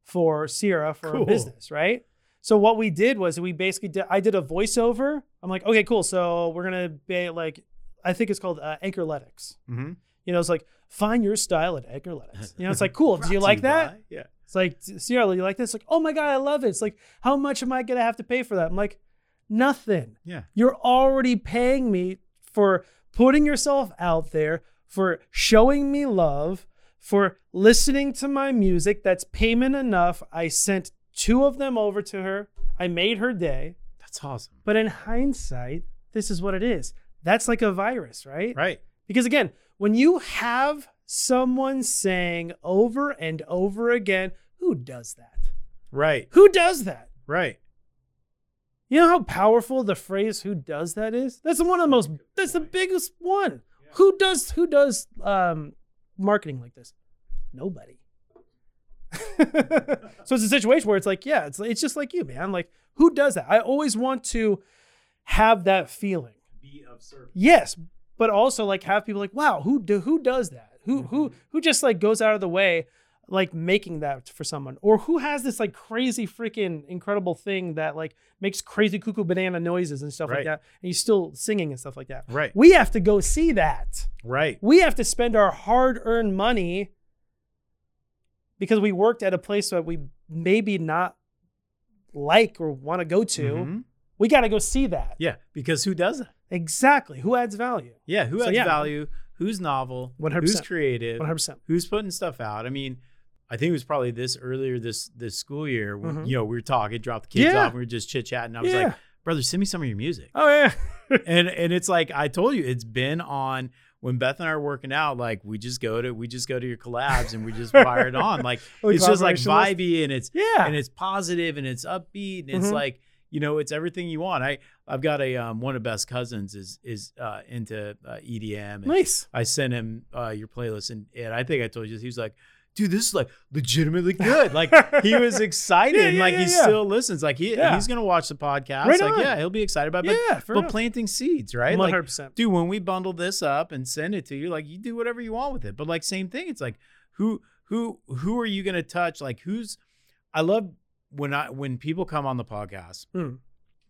for Sierra for Cool. a business, right? So what we did was we basically did. I did a voiceover. I'm like, okay, cool. So we're gonna be like, I think it's called uh, Anchorletics. Mhm. You know, it's like find your style at Anchorletics. You know, it's like cool. do you like that? by- Yeah. It's like, Sierra, you like this? Like, oh my God, I love it. It's like, how much am I going to have to pay for that? I'm like, nothing. Yeah. You're already paying me for putting yourself out there, for showing me love, for listening to my music. That's payment enough. I sent two of them over to her. I made her day. That's awesome. But in hindsight, this is what it is. That's like a virus, right? Right. Because again, when you have someone saying over and over again, who does that? Right. Who does that? Right. You know how powerful the phrase "who does that" is? That's one of the most. That's the biggest one. Who does who does um, marketing like this? Nobody. so it's a situation where it's like, yeah, it's it's just like you, man. Like, who does that? I always want to have that feeling. Be of service. Yes, but also like have people like, wow, who do who does that? Who who who just like goes out of the way, like making that for someone, or who has this like crazy freaking incredible thing that like makes crazy cuckoo banana noises and stuff like that, and he's still singing and stuff like that. Right. We have to go see that. Right. We have to spend our hard-earned money because we worked at a place that we maybe not like or want to go to. Mhm. We got to go see that. Yeah. Because who does that? Exactly. Who adds value? Yeah. Who So, adds yeah. value? Who's novel? 100%. Who's creative? 100%. Who's putting stuff out? I mean, I think it was probably this earlier this this school year. when, Mhm. You know, we were talking, dropped the kids Yeah. off, and we were just chit chatting. I was Yeah. like, brother, send me some of your music. Oh yeah. and and it's like I told you, it's been on when Beth and I are working out. Like we just go to we just go to your collabs and we just fire it on. Like it's just like vibey and it's yeah. and it's positive and it's upbeat and it's Mhm. like you know it's everything you want. I I've got a um, one of best cousins is is uh, into uh, EDM. And nice. I sent him uh, your playlist and and I think I told you. He was like. Dude, this is like legitimately good. Like he was excited, Yeah, and yeah, like yeah, he still listens. Like he he's gonna watch the podcast. Right like on. yeah, he'll be excited about. It. yeah, But, planting seeds, right? Hundred percent. dude when we bundle this up and send it to you like you do whatever you want with it but like same thing it's like who who who are you going to touch like who's i love when i when people come on the podcast Mm.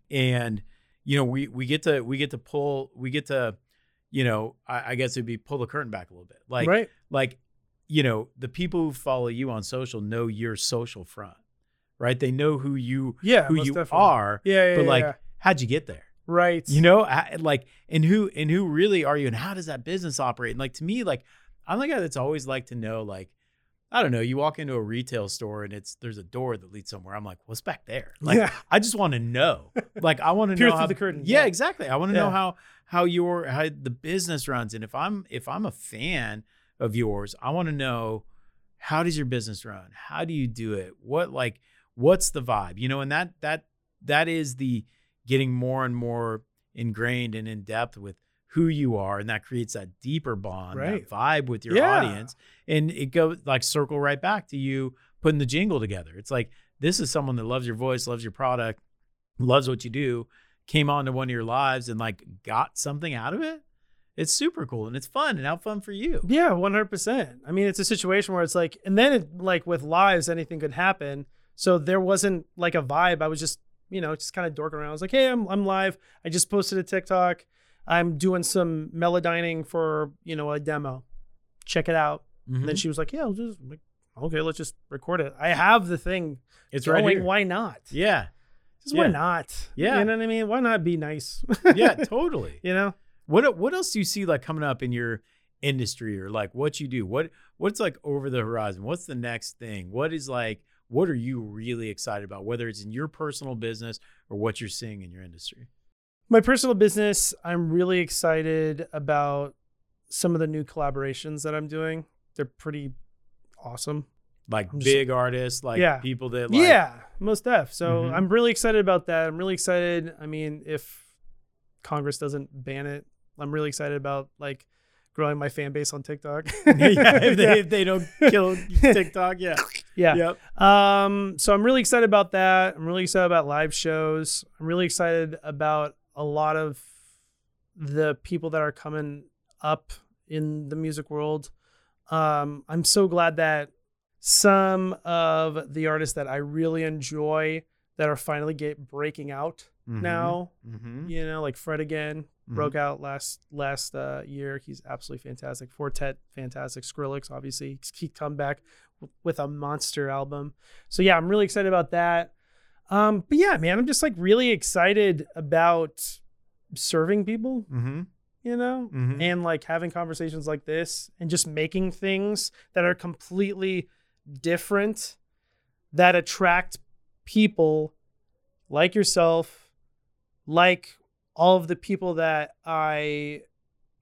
and you know we we get to we get to pull we get to you know i, I guess it'd be pull the curtain back a little bit like right. like you know the people who follow you on social know your social front right they know who you Yeah. who you definitely. are Yeah. Yeah. but yeah, like yeah. how'd you get there right. you know I- like and who and who really are you and how does that business operate and like to me like i'm the guy that's always like to know like i don't know you walk into a retail store and it's there's a door that leads somewhere i'm like what's back there? Like yeah. i just want to know. Like i want to know how the curtain, yeah, yeah. exactly i want to know how how your how the business runs and if i'm if i'm a fan of yours i want to know how does your business run? How do you do it? What like what's the vibe? You know and that that that is the getting more and more ingrained and in depth with who you are and that creates that deeper bond Right. that vibe with your Yeah. audience and it goes like circle right back to you putting the jingle together it's like this is someone that loves your voice loves your product loves what you do came onto one of your lives and like got something out of it it's super cool and it's fun and how fun for you Yeah, one hundred percent. I mean, it's a situation where it's like, and then it, like with lives, anything could happen. So there wasn't like a vibe. I was just, you know, just kind of dorking around. I was like, hey, I'm I'm live. I just posted a TikTok. I'm doing some Melodyning for you know a demo. Check it out. And Mm-hmm. then she was like, yeah, I'll just like, okay, let's just record it. I have the thing. it's right here Why not? yeah Just why not? Yeah. You know what I mean? Why not be nice? yeah totally you know? What what else do you see like coming up in your industry or like what you do? What what's like over the horizon? What's the next thing? What is like what are you really excited about whether it's in your personal business or what you're seeing in your industry? My personal business, I'm really excited about some of the new collaborations that I'm doing. They're pretty awesome. Like I'm just- big artists, like Yeah. people that like yeah, most def. So Mhm. I'm really excited about that. I'm really excited. I mean, if Congress doesn't ban it, I'm really excited about like growing my fan base on TikTok. yeah, if they, if they don't kill TikTok, yeah. yeah. Yep. Um, so I'm really excited about that. I'm really excited about live shows. I'm really excited about a lot of the people that are coming up in the music world. Um, I'm so glad that some of the artists that I really enjoy that are finally get breaking out now. Mm-hmm. You know, like Fred again Mhm. broke out last last uh, year. He's absolutely fantastic. Four Tet, fantastic. Skrillex, obviously, he come back with a monster album. So yeah, I'm really excited about that. Um, but yeah, man, I'm just like really excited about serving people. Mm-hmm. You know, Mm-hmm. and like having conversations like this and just making things that are completely different that attract people like yourself, like all of the people that I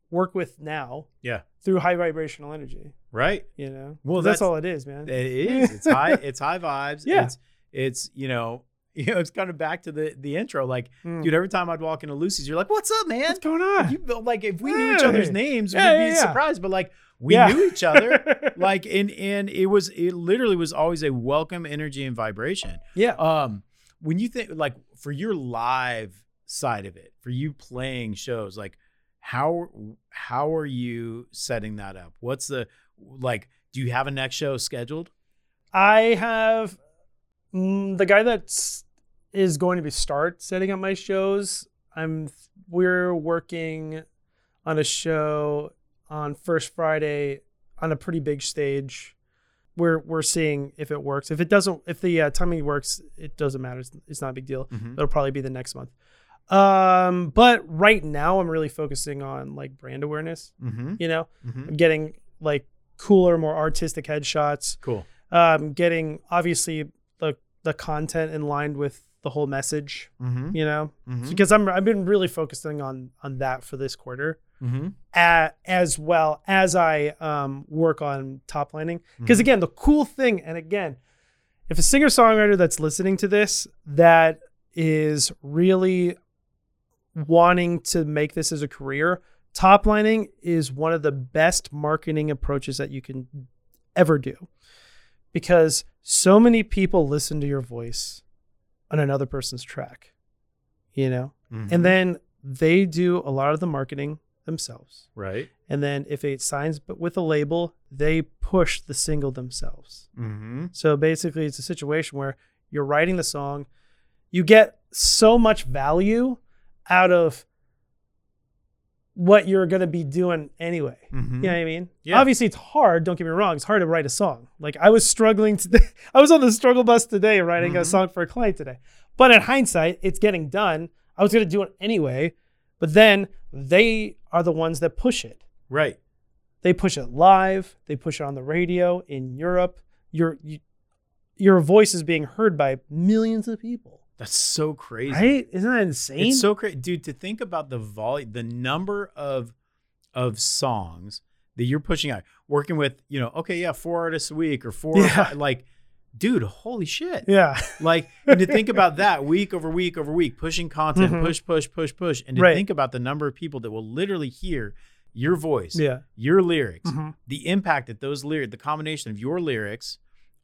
work with now Yeah. through high vibrational energy, Right. you know? Well, that's, that's- all it is, man. It is. It's high. It's high vibes. Yeah. It's it's you know you know it's kind of back to the the intro. Like, Mm. dude, every time I'd walk into Lucy's, you're like, "What's up, man?" What's going on? You like if we knew each other's names, Yeah, we'd yeah, be yeah. surprised. But like we knew each other. like and and it was it literally was always a welcome energy and vibration. yeah. Um, when you think like for your live side of it, for you playing shows, like how how are you setting that up? What's the like? Do you have a next show scheduled? I have mm, the guy that's is going to be start setting up my shows. I'm we're working on a show on first Friday on a pretty big stage. We're we're seeing if it works. If it doesn't, if the uh, timing works, it doesn't matter. It's, it's not a big deal. Mm-hmm. It'll probably be the next month. Um, but right now I'm really focusing on like brand awareness. Mm-hmm. You know, Mm-hmm. I'm getting like cooler, more artistic headshots Cool. um, getting obviously the the content in line with the whole message, Mm-hmm. you know, Mm-hmm. because I'm I've been really focusing on on that for this quarter, Mm-hmm. a as well as I um, work on top lining. Because Mhm. again, the cool thing, and again, if a singer songwriter that's listening to this that is really wanting to make this as a career, top lining is one of the best marketing approaches that you can ever do because so many people listen to your voice on another person's track, you know, Mm-hmm. and then they do a lot of the marketing themselves. right. And then if it signs but with a label, they push the single themselves. Mm-hmm. So basically, it's a situation where you're writing the song, you get so much value out of what you're going to be doing anyway. Mm-hmm. You know what I mean? Yeah. Obviously, it's hard. Don't get me wrong. It's hard to write a song. Like I was struggling today. I was on the struggle bus today writing a Mhm. song for a client today. But in hindsight, it's getting done. I was going to do it anyway. But then they are the ones that push it. Right. They push it live. They push it on the radio in Europe. Your you, your voice is being heard by millions of people. That's so crazy. Right? Isn't that insane? It's so crazy, dude. To think about the volume, the number of of songs that you're pushing out, working with, you know, okay, yeah, four artists a week or four, or five, like, dude, holy shit. yeah. Like, and to think about that week over week over week, pushing content, Mhm. push, push, push, push, and to Right. think about the number of people that will literally hear your voice, Yeah. your lyrics, Mhm. the impact that those lyrics, the combination of your lyrics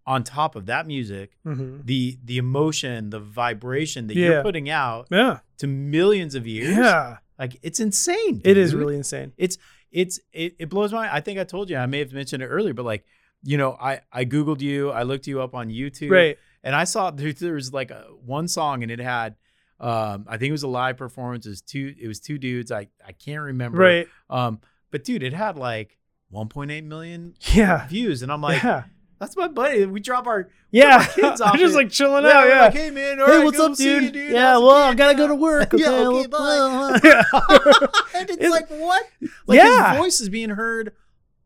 on top of that music, Mhm. the the emotion, the vibration that Yeah. you're putting out Yeah. to millions of years. Yeah. Like it's insane. It is really insane. it's it's it, it blows my I think I told you, I may have mentioned it earlier, but like, you know, I I Googled you, I looked you up on YouTube. Right. And I saw there, there was like a, one song and it had um I think it was a live performance. It was two it was two dudes. I I can't remember. Right. Um, but dude, it had like 1.8 million Yeah. views. And I'm like, yeah. That's my buddy. We drop our Yeah. our kids off I'm just like chilling out. Yeah. like, hey man, all hey, right, what's up, dude? dude. Yeah, well, I gotta go to work. Yeah, Okay, okay, well, and it's It's- like what? Like Yeah. his voice is being heard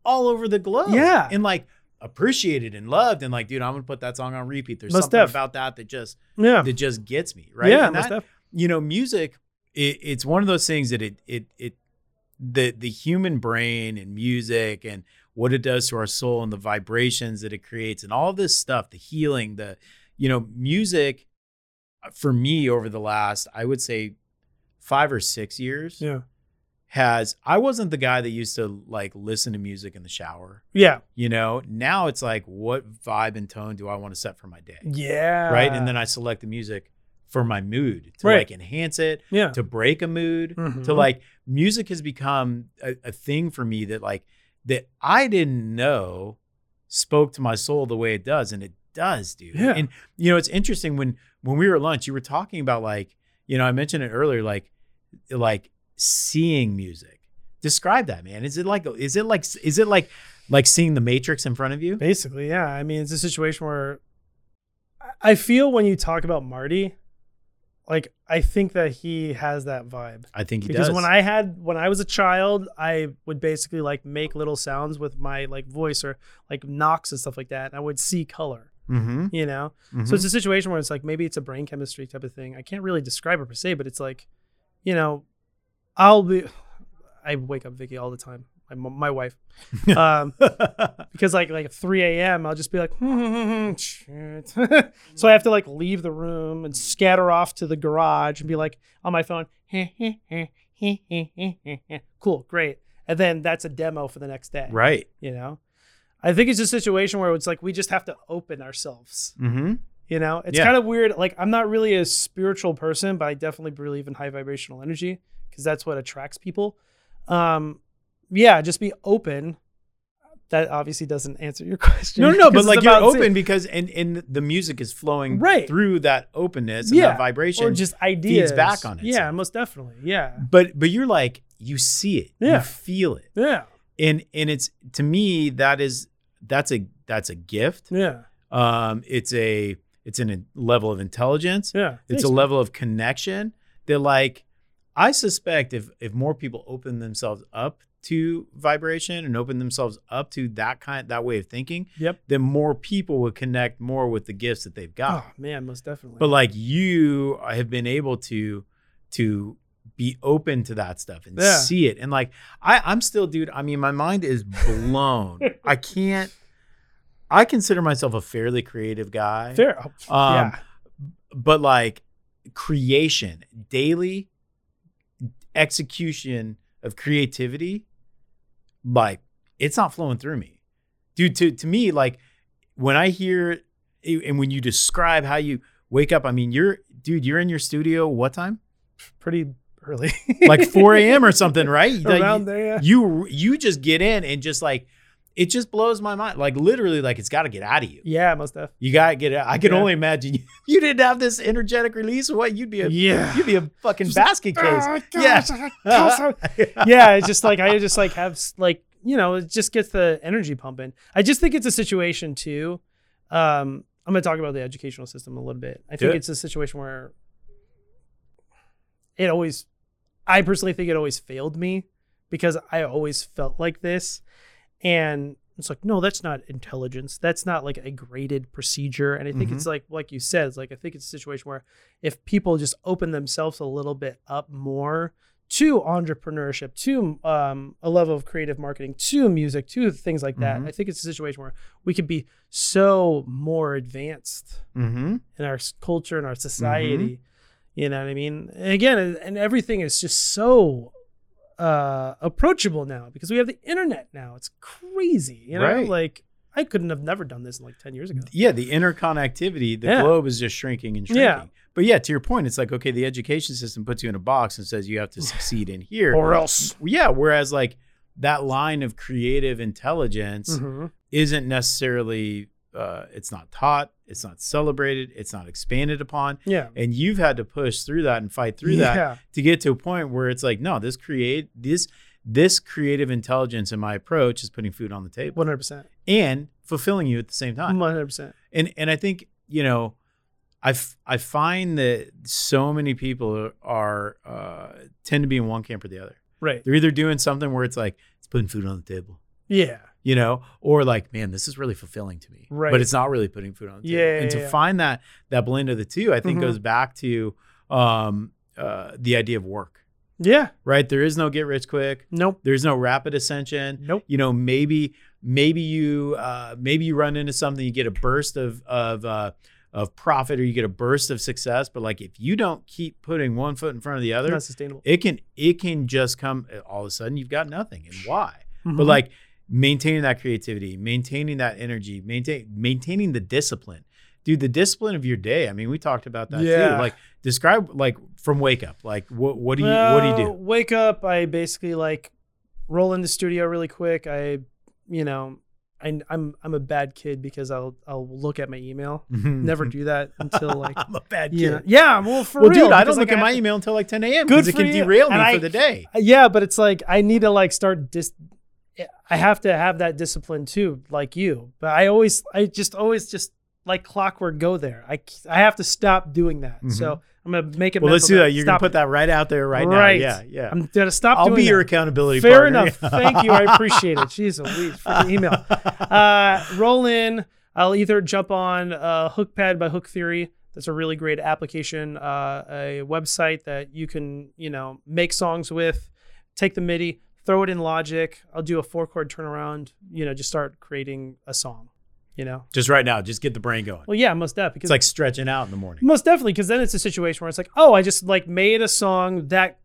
all over the globe. Yeah. And like appreciated and loved. And like, dude, I'm gonna put that song on repeat. There's Most something def. about that that just yeah. that just gets me, right? Yeah. And that, you know, music, it, it's one of those things that it it it the the human brain and music and what it does to our soul and the vibrations that it creates and all this stuff, the healing, the you know, music uh, for me over the last, I would say five or six years Yeah. has I wasn't the guy that used to like listen to music in the shower. Yeah. You know, now it's like what vibe and tone do I want to set for my day? Yeah. Right. And then I select the music for my mood to Right. like enhance it, yeah. to break a mood, to Mhm. like music has become a, a thing for me that like that I didn't know spoke to my soul the way it does. And it does, dude. Yeah. And you know, it's interesting when when we were at lunch, you were talking about like, you know, I mentioned it earlier, like like seeing music. Describe that, man. Is it like is it like is it like like seeing the matrix in front of you? Basically, yeah. I mean, it's a situation where I- I feel when you talk about Marty, like I think that he has that vibe. I think he because does. when I had when I was a child, I would basically like make little sounds with my like voice or like knocks and stuff like that. And I would see color, mm-hmm. you know. Mm-hmm. So it's a situation where it's like maybe it's a brain chemistry type of thing. I can't really describe it per se, but it's like, you know, I'll be. I wake up Vicky all the time. My, my wife, um, because like like 3 a.m. I'll just be like, shit. so I have to like leave the room and scatter off to the garage and be like on my phone, cool, great, and then that's a demo for the next day. right. You know, I think it's a situation where it's like we just have to open ourselves. Mm-hmm. You know, it's Yeah. kind of weird. Like I'm not really a spiritual person, but I definitely believe in high vibrational energy because that's what attracts people. Um, yeah, just be open. That obviously doesn't answer your question. No, no, no, but like you're open because and and the music is flowing Right. through that openness and Yeah, that vibration. or just ideas feeds back on it. Yeah, itself. most definitely. Yeah, but but you're like you see it, Yeah. you feel it, yeah, and and it's to me that is that's a that's a gift. yeah, Um, it's a it's in a level of intelligence. yeah. It's a level of connection that like I suspect if if more people open themselves up to vibration and open themselves up to that kind that way of thinking, Yep. then more people would connect more with the gifts that they've got. Oh man, most definitely. But like you have been able to to be open to that stuff and Yeah. see it. And like I, I'm still, dude, I mean, my mind is blown. I can't I consider myself a fairly creative guy. fair. Oh, Um, yeah, But like creation, daily execution of creativity, like it's not flowing through me. Dude, to to me, like when I hear eh, and when you describe how you wake up, I mean, you're dude, you're in your studio what time? pretty early. Like 4 a.m. or something, right? Like, around there. Yeah. you you just get in and just like it just blows my mind. Like literally, like it's got to get out of you. Yeah, most definitely. You gotta get it. out. I can Yeah. only imagine you, you didn't have this energetic release. What you'd be a Yeah. you'd be a fucking Just- basket case. Oh, Yeah. gosh, yeah, it's just like I just like have like you know it just gets the energy pumping. I just think it's a situation too. Um, I'm gonna talk about the educational system a little bit. I Do think it. it's a situation where it always, I personally think it always failed me because I always felt like this, and it's like no, that's not intelligence. That's not like a graded procedure. And I think Mhm. it's like like you said, it's like I think it's a situation where if people just open themselves a little bit up more to entrepreneurship, to um, a level of creative marketing, to music, to things like that. Mhm. I think it's a situation where we could be so more advanced Mm-hmm. in our culture and our society. You know what I mean? And again, and everything is just so uh, approachable now because we have the internet now. It's crazy. You know, Right. like I couldn't have never done this like ten years ago. Yeah, the interconnectivity, the Yeah. globe is just shrinking and shrinking. Yeah. But yeah, to your point, it's like okay, the education system puts you in a box and says you have to succeed in here. Or else. yeah, whereas like that line of creative intelligence Mhm. isn't necessarily uh, it's not taught, it's not celebrated, it's not expanded upon. Yeah. and you've had to push through that and fight through that to get to a point where it's like no this create this this creative intelligence in my approach is putting food on the table One hundred percent. and fulfilling you at the same time One hundred percent. and and i think you know I, f- I find that so many people are uh, tend to be in one camp or the other Right. they're either doing something where it's like it's putting food on the table Yeah. You know or like man this is really fulfilling to me Right. but it's not really putting food on the table Yeah, and yeah, to yeah. find that that blend of the two i think Mhm. goes back to um uh, the idea of work. Yeah. Right? There is no get rich quick. Nope. There's no rapid ascension. Nope. You know, maybe maybe you uh, maybe you run into something, you get a burst of of uh, of profit or you get a burst of success, but like if you don't keep putting one foot in front of the other, Not sustainable. it can it can just come all of a sudden you've got nothing. And why? But Mhm. like maintaining that creativity, maintaining that energy, maintain maintaining the discipline. Dude, the discipline of your day. I mean, we talked about that Yeah. too. Like describe like from wake up. Like what what do you what do you do? Wake up. I basically like roll in the studio really quick. I, you know, I, I'm I'm a bad kid because I'll I'll look at my email. Never do that until like I'm a bad kid. yeah yeah. Well, for well, real, dude, I don't look at my to- email until like 10 a.m. Because it can you. derail me And I- for the day. Yeah, but it's like I need to like start dis. I have to have that discipline too, like you. But I always, I just always just like clockwork go there. I I have to stop doing that. So I'm gonna make it. Mm-hmm. Well, let's do that. You're gonna put it. that right out there right, Right. now. Yeah, yeah. I'm gonna stop. I'll doing be your that. accountability Fair partner. enough. Thank you. I appreciate it. Jeez freaking email. Uh, roll in. I'll either jump on uh, HookPad by Hooktheory. That's a really great application, uh, a website that you can, you know, make songs with. Take the MIDI, throw it in Logic. I'll do a four chord turnaround. You know, just start creating a song. You know. just right now, just get the brain going. Well, yeah, most definitely. It's like stretching out in the morning. Most definitely, because then it's a situation where it's like, oh, I just like made a song that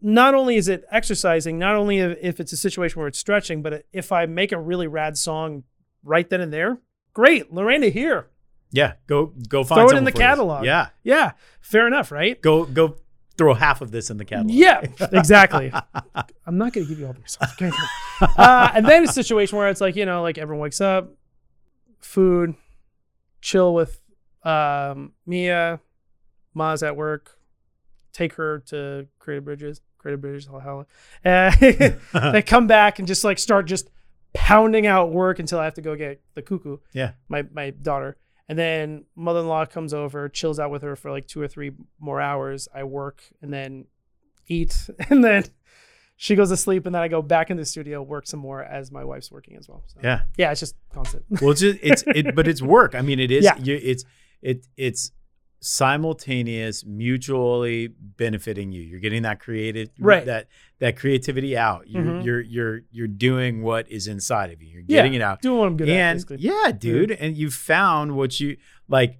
not only is it exercising, not only if, it's a situation where it's stretching, but if I make a really rad song right then and there, great, Lorena here. Yeah, go go find Throw it in the catalog. Yeah, Yeah, fair enough, right? go go throw half of this in the catalog. Yeah, exactly. I'm not going to give you all the songs. Okay. uh, and then a situation where it's like, you know, like everyone wakes up, food, chill with um, Mia, Ma's at work, take her to Creative Bridges, Creative Bridges, hell, hell. Uh, they come back and just like start just pounding out work until I have to go get the cuckoo, Yeah. my my daughter. And then mother-in-law comes over, chills out with her for like two or three more hours. I work and then eat, and then she goes to sleep, and then I go back in the studio, work some more as my wife's working as well. So, yeah. yeah, it's just constant. Well, it's just it's it, but it's work. I mean, it is. Yeah. You, it's it it's simultaneous, mutually benefiting you. You're getting that creative, Right. That that creativity out. You're Mhm. you're you're you're doing what is inside of you. You're Yeah, getting it out. Doing what I'm good at, basically. yeah, dude, and you found what you like.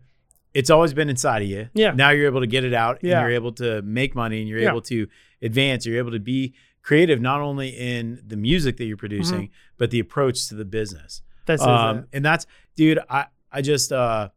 It's always been inside of you. Yeah. Now you're able to get it out, Yeah. and you're able to make money, and you're Yeah. able to advance. You're able to be creative, not only in the music that you're producing, but the approach to the business. That's Um, and that's, dude, I I just uh,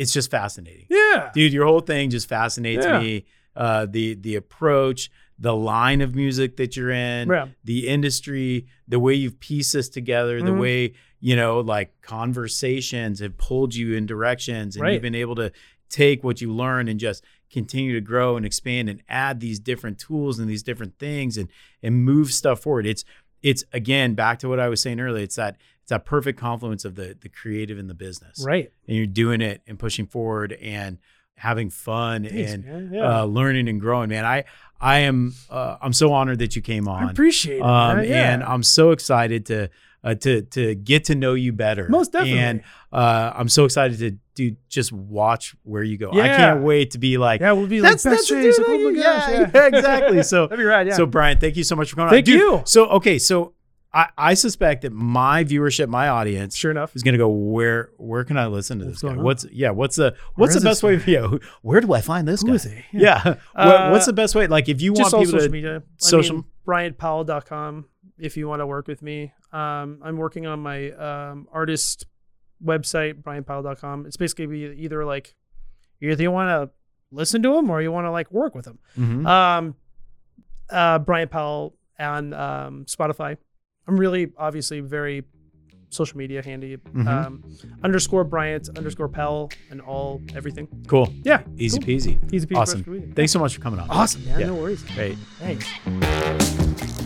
it's just fascinating, Yeah. dude. Your whole thing just fascinates Yeah. me. Uh, the the approach, the line of music that you're in, Yeah. the industry, the way you've pieced this together, the Mhm. way you know, like conversations have pulled you in directions, and Right. you've been able to take what you learn and just continue to grow and expand and add these different tools and these different things and and move stuff forward. It's it's again back to what I was saying earlier. It's that it's that perfect confluence of the the creative and the business, Right. and you're doing it and pushing forward and having fun Thanks, and. Yeah. uh, learning and growing. Man, I I am uh, I'm so honored that you came on. I appreciate it. Um. Yeah. and I'm so excited to uh, to to get to know you better. Most definitely. And uh, I'm so excited to do just watch where you go. I can't wait to be like. yeah, we'll be That's like that's best the dude Like, oh my yeah, gosh, yeah, exactly. So That'd be rad. Yeah. so Bryant, thank you so much for coming on. Thank Dude, you. So okay, so I, I suspect that my viewership, my audience, sure enough. is gonna go where where can I listen to What's this guy? on? What's yeah? What's the what's the best way? Yeah, where do I find this Who guy? is he? Yeah. what, Uh, what's the best way? Like if you want people social to media. social- I mean, BryantPowell.com if you want to work with me. Um, I'm working on my um, artist website, BryantPowell.com. It's basically either like you either you want to listen to him or you want to like work with him. Mhm. Um, uh, Bryant Powell on um, Spotify. I'm really obviously very social media handy. Mhm. Um, underscore Bryant underscore Powell and all everything. cool, Yeah, easy cool. peasy. Easy peasy. Awesome. Thanks so much for coming on. Awesome, man. Yeah. No worries. Great. Thanks.